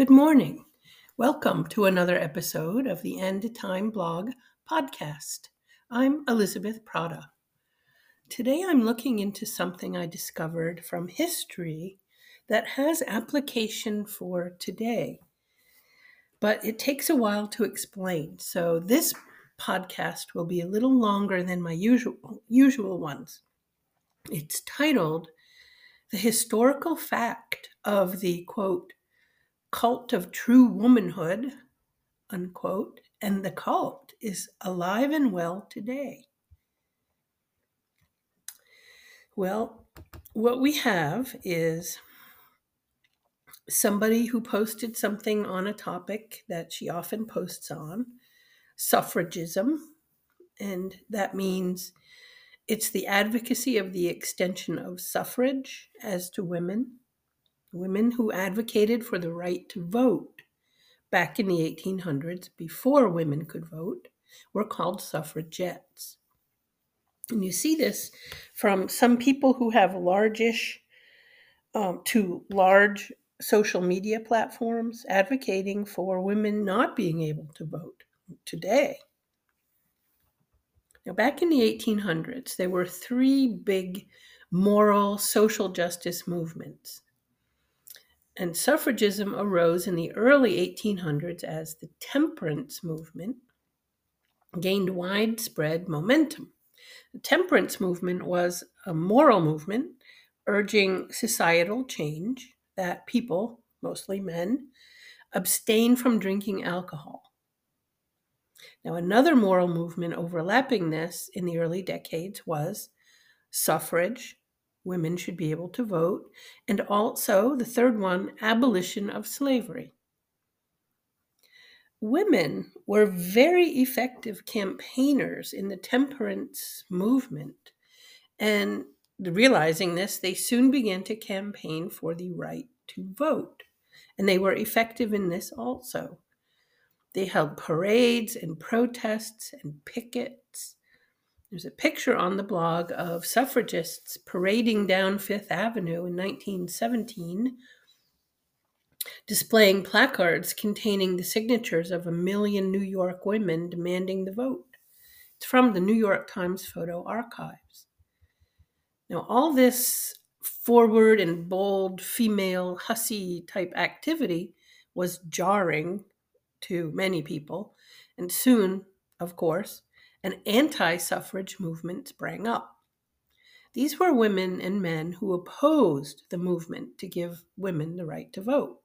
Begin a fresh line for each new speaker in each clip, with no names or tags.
Good morning. Welcome to another episode of the End Time Blog podcast. I'm Elizabeth Prata. Today I'm looking into something I discovered from history that has application for today, but it takes a while to explain. So this podcast will be a little longer than my usual usual ones. It's titled The Historical Fact of the quote cult of true womanhood, unquote, and the cult is alive and well today. Well, what we have is somebody who posted something on a topic that she often posts on suffragism, and that means it's the advocacy of the extension of suffrage as to women women who advocated for the right to vote back in the 1800s, before women could vote, were called suffragettes. And you see this from some people who have largish um, to large social media platforms advocating for women not being able to vote today. Now, back in the 1800s, there were three big moral social justice movements and suffragism arose in the early 1800s as the temperance movement gained widespread momentum. The temperance movement was a moral movement urging societal change that people, mostly men, abstain from drinking alcohol. Now, another moral movement overlapping this in the early decades was suffrage women should be able to vote, and also the third one, abolition of slavery. Women were very effective campaigners in the temperance movement, and realizing this, they soon began to campaign for the right to vote, and they were effective in this also. They held parades and protests and pickets there's a picture on the blog of suffragists parading down Fifth Avenue in 1917, displaying placards containing the signatures of a million New York women demanding the vote. It's from the New York Times photo archives. Now, all this forward and bold female hussy type activity was jarring to many people, and soon, of course, an anti suffrage movement sprang up. These were women and men who opposed the movement to give women the right to vote.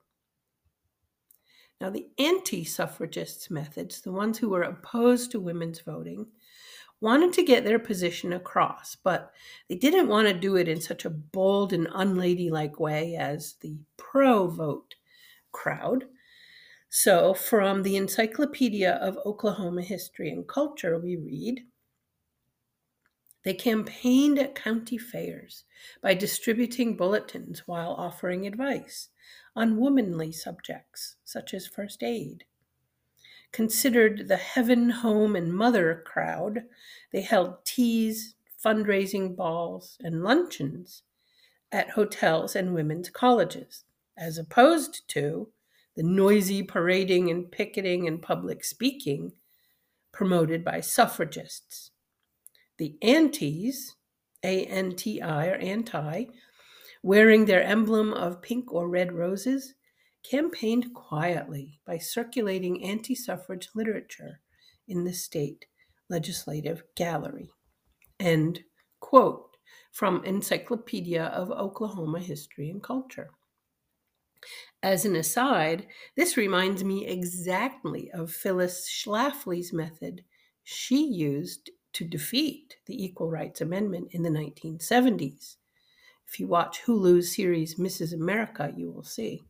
Now, the anti suffragists' methods, the ones who were opposed to women's voting, wanted to get their position across, but they didn't want to do it in such a bold and unladylike way as the pro vote crowd. So, from the Encyclopedia of Oklahoma History and Culture, we read They campaigned at county fairs by distributing bulletins while offering advice on womanly subjects such as first aid. Considered the heaven, home, and mother crowd, they held teas, fundraising balls, and luncheons at hotels and women's colleges, as opposed to the noisy parading and picketing and public speaking promoted by suffragists. The antis, A N T I or anti, wearing their emblem of pink or red roses, campaigned quietly by circulating anti suffrage literature in the state legislative gallery. End quote from Encyclopedia of Oklahoma History and Culture. As an aside, this reminds me exactly of Phyllis Schlafly's method she used to defeat the Equal Rights Amendment in the 1970s. If you watch Hulu's series Mrs. America, you will see.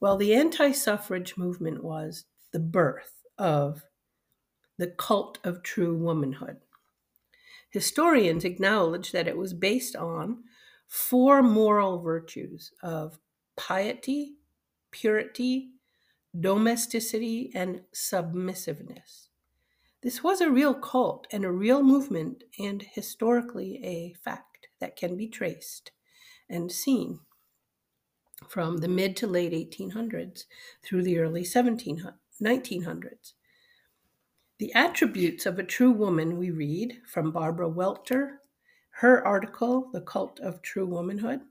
Well, the anti suffrage movement was the birth of the cult of true womanhood. Historians acknowledge that it was based on four moral virtues of piety, purity, domesticity, and submissiveness. This was a real cult and a real movement, and historically a fact that can be traced and seen. from the mid to late 1800s through the early 1900s. The attributes of a true woman we read from Barbara Welter, her article, The Cult of True Womanhood.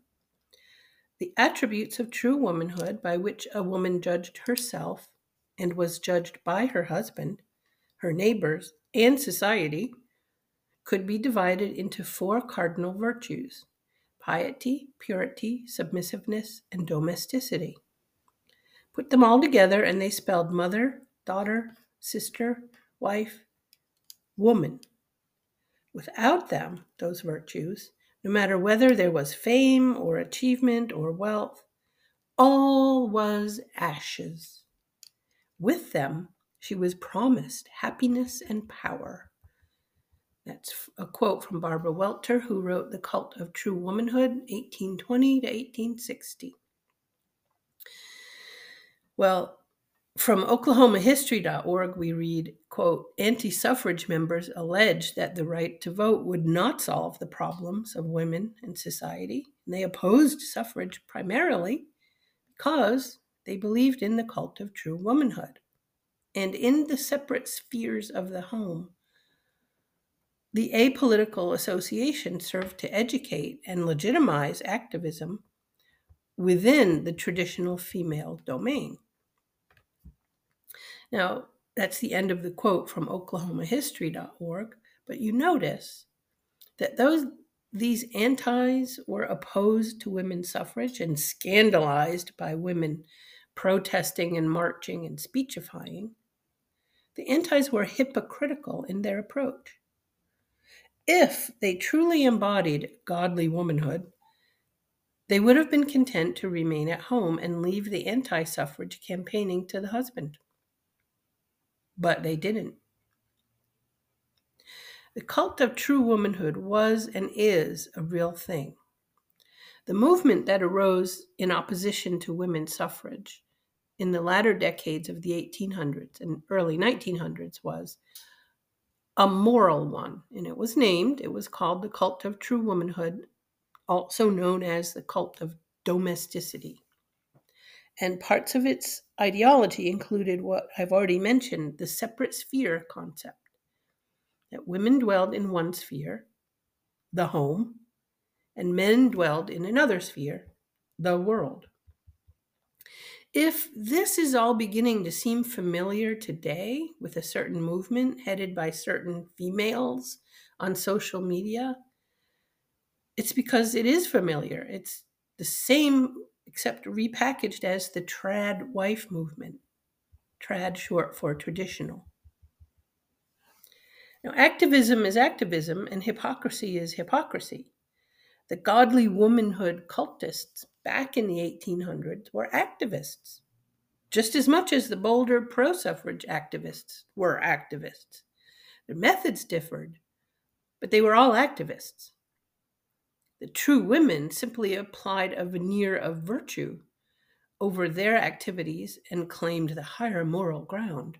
The attributes of true womanhood by which a woman judged herself and was judged by her husband, her neighbors, and society could be divided into four cardinal virtues piety, purity, submissiveness, and domesticity. Put them all together, and they spelled mother, daughter, sister, wife, woman. Without them, those virtues, no matter whether there was fame or achievement or wealth, all was ashes. With them, she was promised happiness and power. That's a quote from Barbara Welter, who wrote The Cult of True Womanhood, 1820 to 1860. Well, from oklahomahistory.org, we read, quote, anti-suffrage members allege that the right to vote would not solve the problems of women in society. And they opposed suffrage primarily because they believed in the cult of true womanhood and in the separate spheres of the home the apolitical association served to educate and legitimize activism within the traditional female domain. Now, that's the end of the quote from oklahomahistory.org, but you notice that those these antis were opposed to women's suffrage and scandalized by women protesting and marching and speechifying. The antis were hypocritical in their approach. If they truly embodied godly womanhood, they would have been content to remain at home and leave the anti suffrage campaigning to the husband. But they didn't. The cult of true womanhood was and is a real thing. The movement that arose in opposition to women's suffrage in the latter decades of the 1800s and early 1900s was a moral one, and it was named, it was called the Cult of True Womanhood, also known as the Cult of Domesticity. And parts of its ideology included what I've already mentioned the separate sphere concept that women dwelled in one sphere, the home, and men dwelled in another sphere, the world. If this is all beginning to seem familiar today with a certain movement headed by certain females on social media, it's because it is familiar. It's the same, except repackaged as the trad wife movement. Trad short for traditional. Now, activism is activism, and hypocrisy is hypocrisy. The godly womanhood cultists back in the 1800s were activists, just as much as the bolder pro suffrage activists were activists. Their methods differed, but they were all activists. The true women simply applied a veneer of virtue over their activities and claimed the higher moral ground.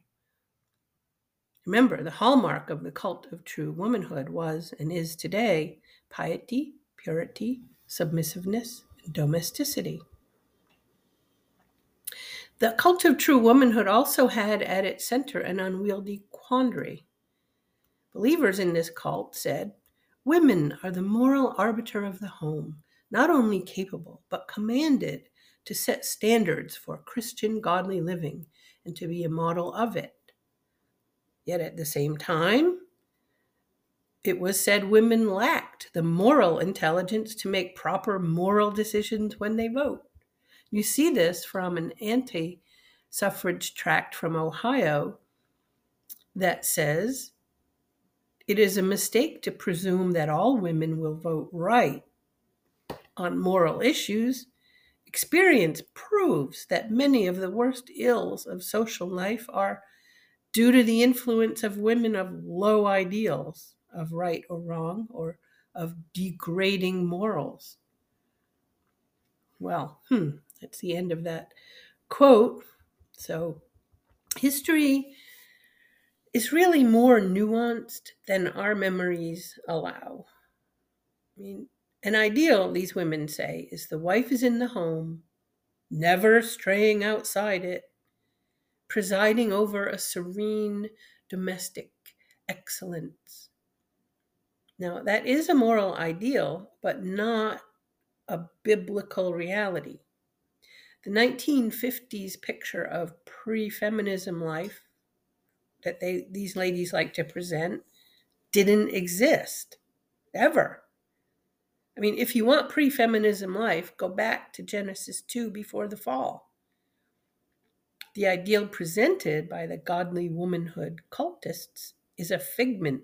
Remember, the hallmark of the cult of true womanhood was and is today piety, purity, submissiveness, and domesticity. The cult of true womanhood also had at its center an unwieldy quandary. Believers in this cult said, Women are the moral arbiter of the home, not only capable, but commanded to set standards for Christian godly living and to be a model of it. Yet at the same time, it was said women lacked the moral intelligence to make proper moral decisions when they vote. You see this from an anti suffrage tract from Ohio that says it is a mistake to presume that all women will vote right on moral issues. Experience proves that many of the worst ills of social life are due to the influence of women of low ideals of right or wrong or of degrading morals. Well, hmm, that's the end of that quote. So, history is really more nuanced than our memories allow. I mean, an ideal, these women say, is the wife is in the home, never straying outside it, presiding over a serene domestic excellence. Now, that is a moral ideal, but not a biblical reality. The 1950s picture of pre feminism life that they, these ladies like to present didn't exist ever. I mean, if you want pre feminism life, go back to Genesis 2 before the fall. The ideal presented by the godly womanhood cultists is a figment.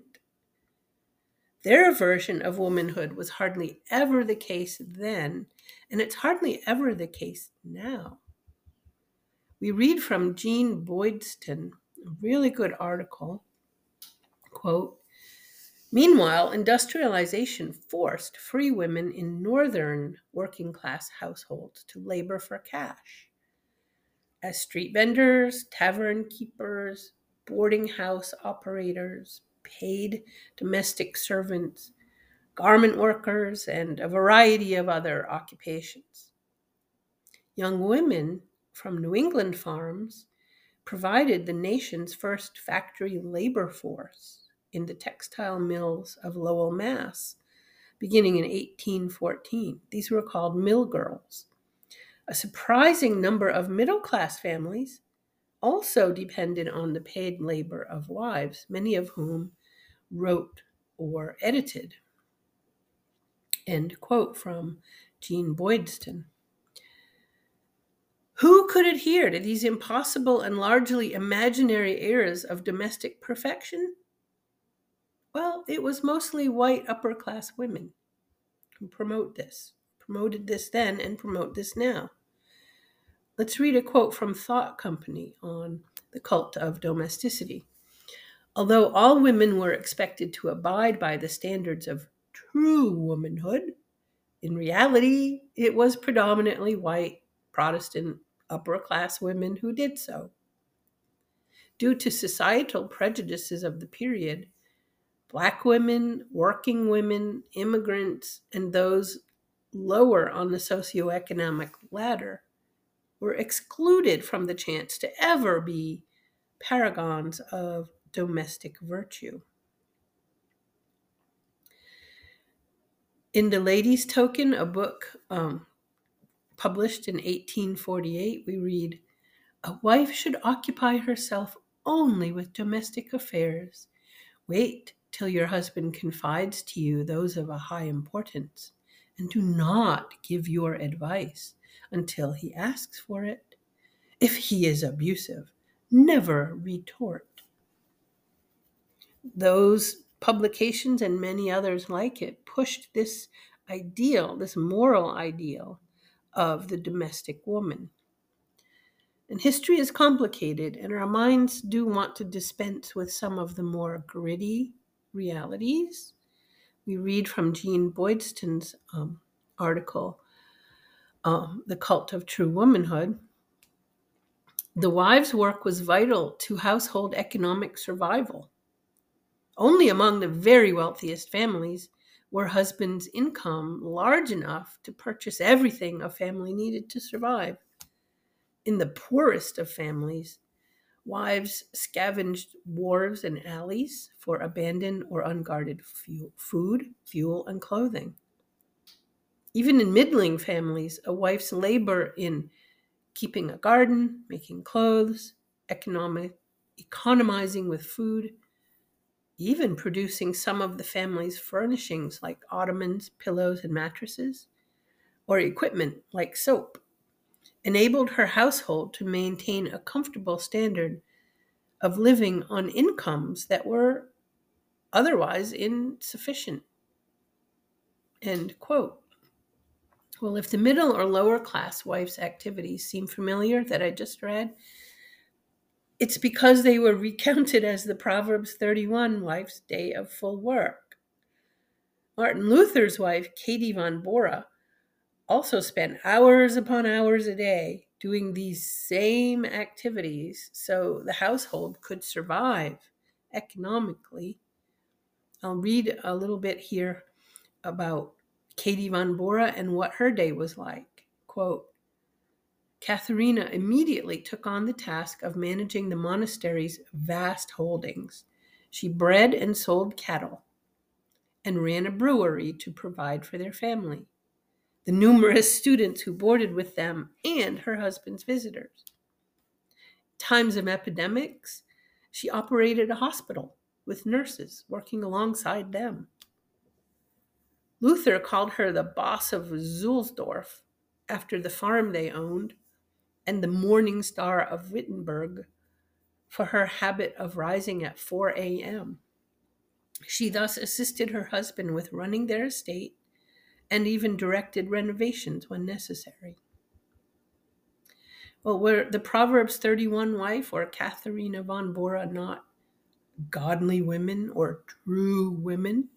Their version of womanhood was hardly ever the case then, and it's hardly ever the case now. We read from Jeanne Boydston, really good article, quote, Meanwhile, industrialization forced free women in northern working class households to labor for cash. As street vendors, tavern keepers, boarding house operators, paid domestic servants, garment workers, and a variety of other occupations. Young women from New England farms provided the nation's first factory labor force in the textile mills of Lowell, Mass, beginning in 1814. These were called mill girls. A surprising number of middle class families also depended on the paid labor of wives, many of whom wrote or edited. End quote from Jeanne Boydston. Who could adhere to these impossible and largely imaginary eras of domestic perfection? Well, it was mostly white upper class women who promote this, promoted this then and promote this now. Let's read a quote from Thought Company on the cult of domesticity. Although all women were expected to abide by the standards of true womanhood, in reality, it was predominantly white, Protestant, upper class women who did so. Due to societal prejudices of the period, Black women, working women, immigrants, and those lower on the socioeconomic ladder were excluded from the chance to ever be paragons of domestic virtue. In The Lady's Token, a book um, published in 1848, we read A wife should occupy herself only with domestic affairs. Wait till your husband confides to you those of a high importance, and do not give your advice until he asks for it. If he is abusive, never retort. Those publications and many others like it pushed this ideal, this moral ideal of the domestic woman. And history is complicated, and our minds do want to dispense with some of the more gritty realities. We read from Jeanne Boydston's um, article, um, The Cult of True Womanhood. The wives' work was vital to household economic survival. Only among the very wealthiest families were husbands' income large enough to purchase everything a family needed to survive. In the poorest of families, wives scavenged wharves and alleys for abandoned or unguarded fuel, food, fuel, and clothing. Even in middling families, a wife's labor in keeping a garden, making clothes, economic, economizing with food, even producing some of the family's furnishings like ottomans, pillows, and mattresses, or equipment like soap enabled her household to maintain a comfortable standard of living on incomes that were otherwise insufficient. End quote. Well, if the middle or lower class wife's activities seem familiar that I just read, it's because they were recounted as the Proverbs 31 wife's day of full work. Martin Luther's wife, Katie von Bora, also spent hours upon hours a day doing these same activities so the household could survive economically. I'll read a little bit here about Katie von Bora and what her day was like. Quote Katharina immediately took on the task of managing the monastery's vast holdings. She bred and sold cattle and ran a brewery to provide for their family, the numerous students who boarded with them, and her husband's visitors. Times of epidemics, she operated a hospital with nurses working alongside them. Luther called her the boss of Zulsdorf after the farm they owned, and the morning star of Wittenberg for her habit of rising at 4 a.m. She thus assisted her husband with running their estate and even directed renovations when necessary. Well, were the Proverbs 31 wife or Katharina von Bora not godly women or true women?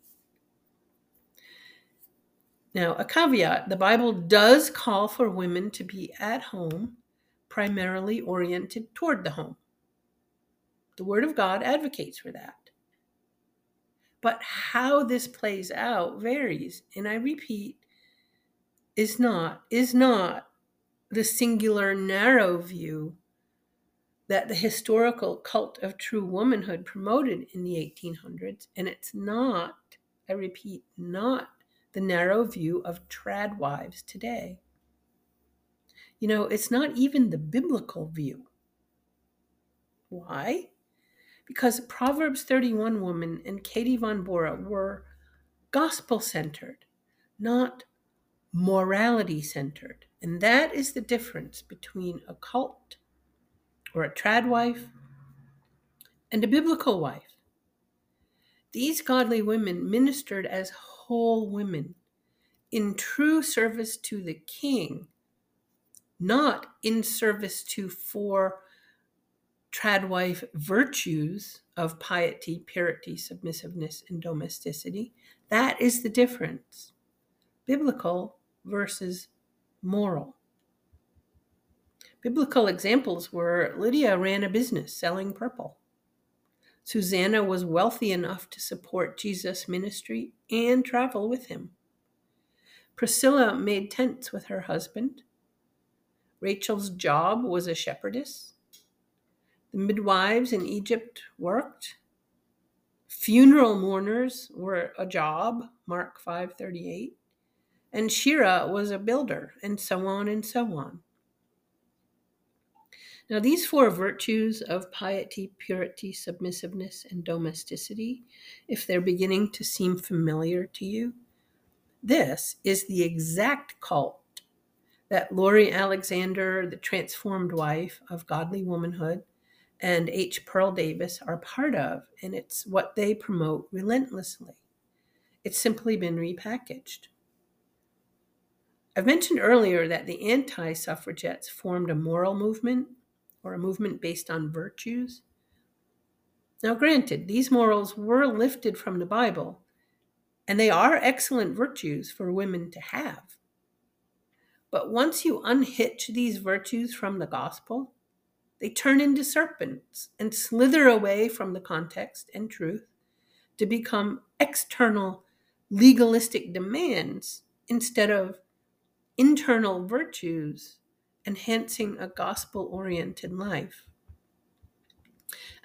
Now, a caveat the Bible does call for women to be at home, primarily oriented toward the home. The Word of God advocates for that. But how this plays out varies, and I repeat, is not is not the singular narrow view that the historical cult of true womanhood promoted in the 1800s, and it's not, I repeat, not the narrow view of trad wives today. You know, it's not even the biblical view. Why? Because Proverbs 31 woman and Katie von Bora were gospel centered, not morality centered. And that is the difference between a cult or a trad wife and a biblical wife. These godly women ministered as whole women in true service to the king, not in service to four tradwife virtues of piety, purity, submissiveness, and domesticity. That is the difference biblical versus moral. Biblical examples were Lydia ran a business selling purple. Susanna was wealthy enough to support Jesus' ministry and travel with him. Priscilla made tents with her husband. Rachel's job was a shepherdess. The midwives in Egypt worked. Funeral mourners were a job, Mark 5:38. And Sheerah was a builder, and so on and so on. Now, these four virtues of piety, purity, submissiveness, and domesticity, if they're beginning to seem familiar to you, this is the exact cult that Lori Alexander, the transformed wife of godly womanhood, and H. Pearl Davis are part of, and it's what they promote relentlessly. It's simply been repackaged. I've mentioned earlier that the anti suffragettes formed a moral movement or a movement based on virtues. Now, granted, these morals were lifted from the Bible, and they are excellent virtues for women to have. But once you unhitch these virtues from the gospel, they turn into serpents and slither away from the context and truth to become external legalistic demands instead of internal virtues enhancing a gospel oriented life.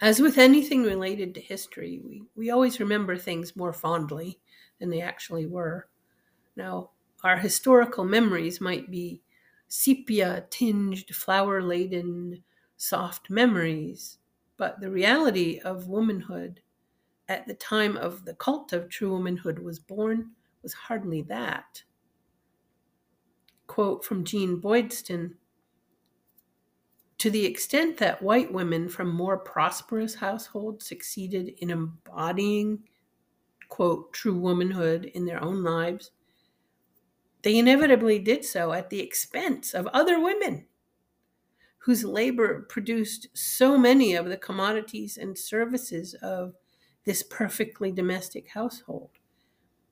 As with anything related to history, we, we always remember things more fondly than they actually were. Now, our historical memories might be sepia tinged, flower laden, soft memories, but the reality of womanhood at the time of the cult of true womanhood was born was hardly that. Quote from Jeanne Boydston to the extent that white women from more prosperous households succeeded in embodying, quote, true womanhood in their own lives, they inevitably did so at the expense of other women whose labor produced so many of the commodities and services of this perfectly domestic household.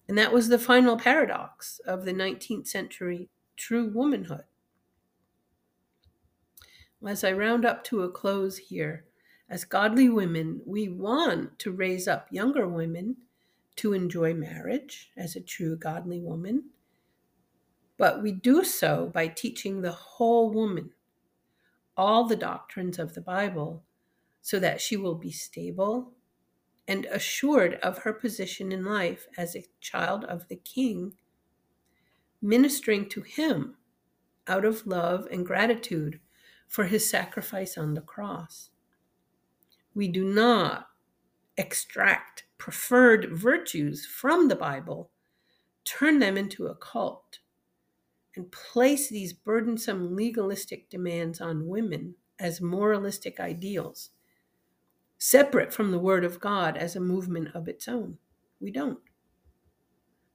And that was the final paradox of the 19th century true womanhood as I round up to a close here, as godly women, we want to raise up younger women to enjoy marriage as a true godly woman. But we do so by teaching the whole woman all the doctrines of the Bible so that she will be stable and assured of her position in life as a child of the King, ministering to him out of love and gratitude for his sacrifice on the cross. We do not extract preferred virtues from the Bible, turn them into a cult, and place these burdensome legalistic demands on women as moralistic ideals, separate from the Word of God as a movement of its own. We don't.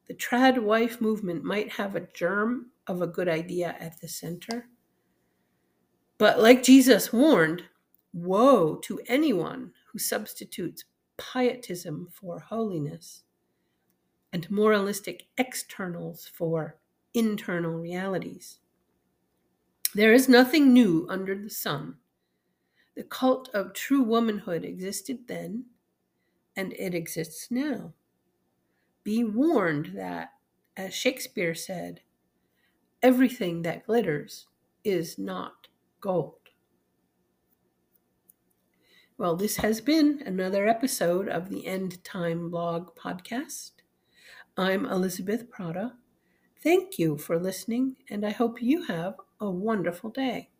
The trad wife movement might have a germ of a good idea at the center. But like Jesus warned, woe to anyone who substitutes pietism for holiness and moralistic externals for internal realities. There is nothing new under the sun. The cult of true womanhood existed then, and it exists now. Be warned that, as Shakespeare said, everything that glitters is not gold. Well, this has been another episode of the End Time Blog podcast. I'm Elizabeth Prata. Thank you for listening, and I hope you have a wonderful day.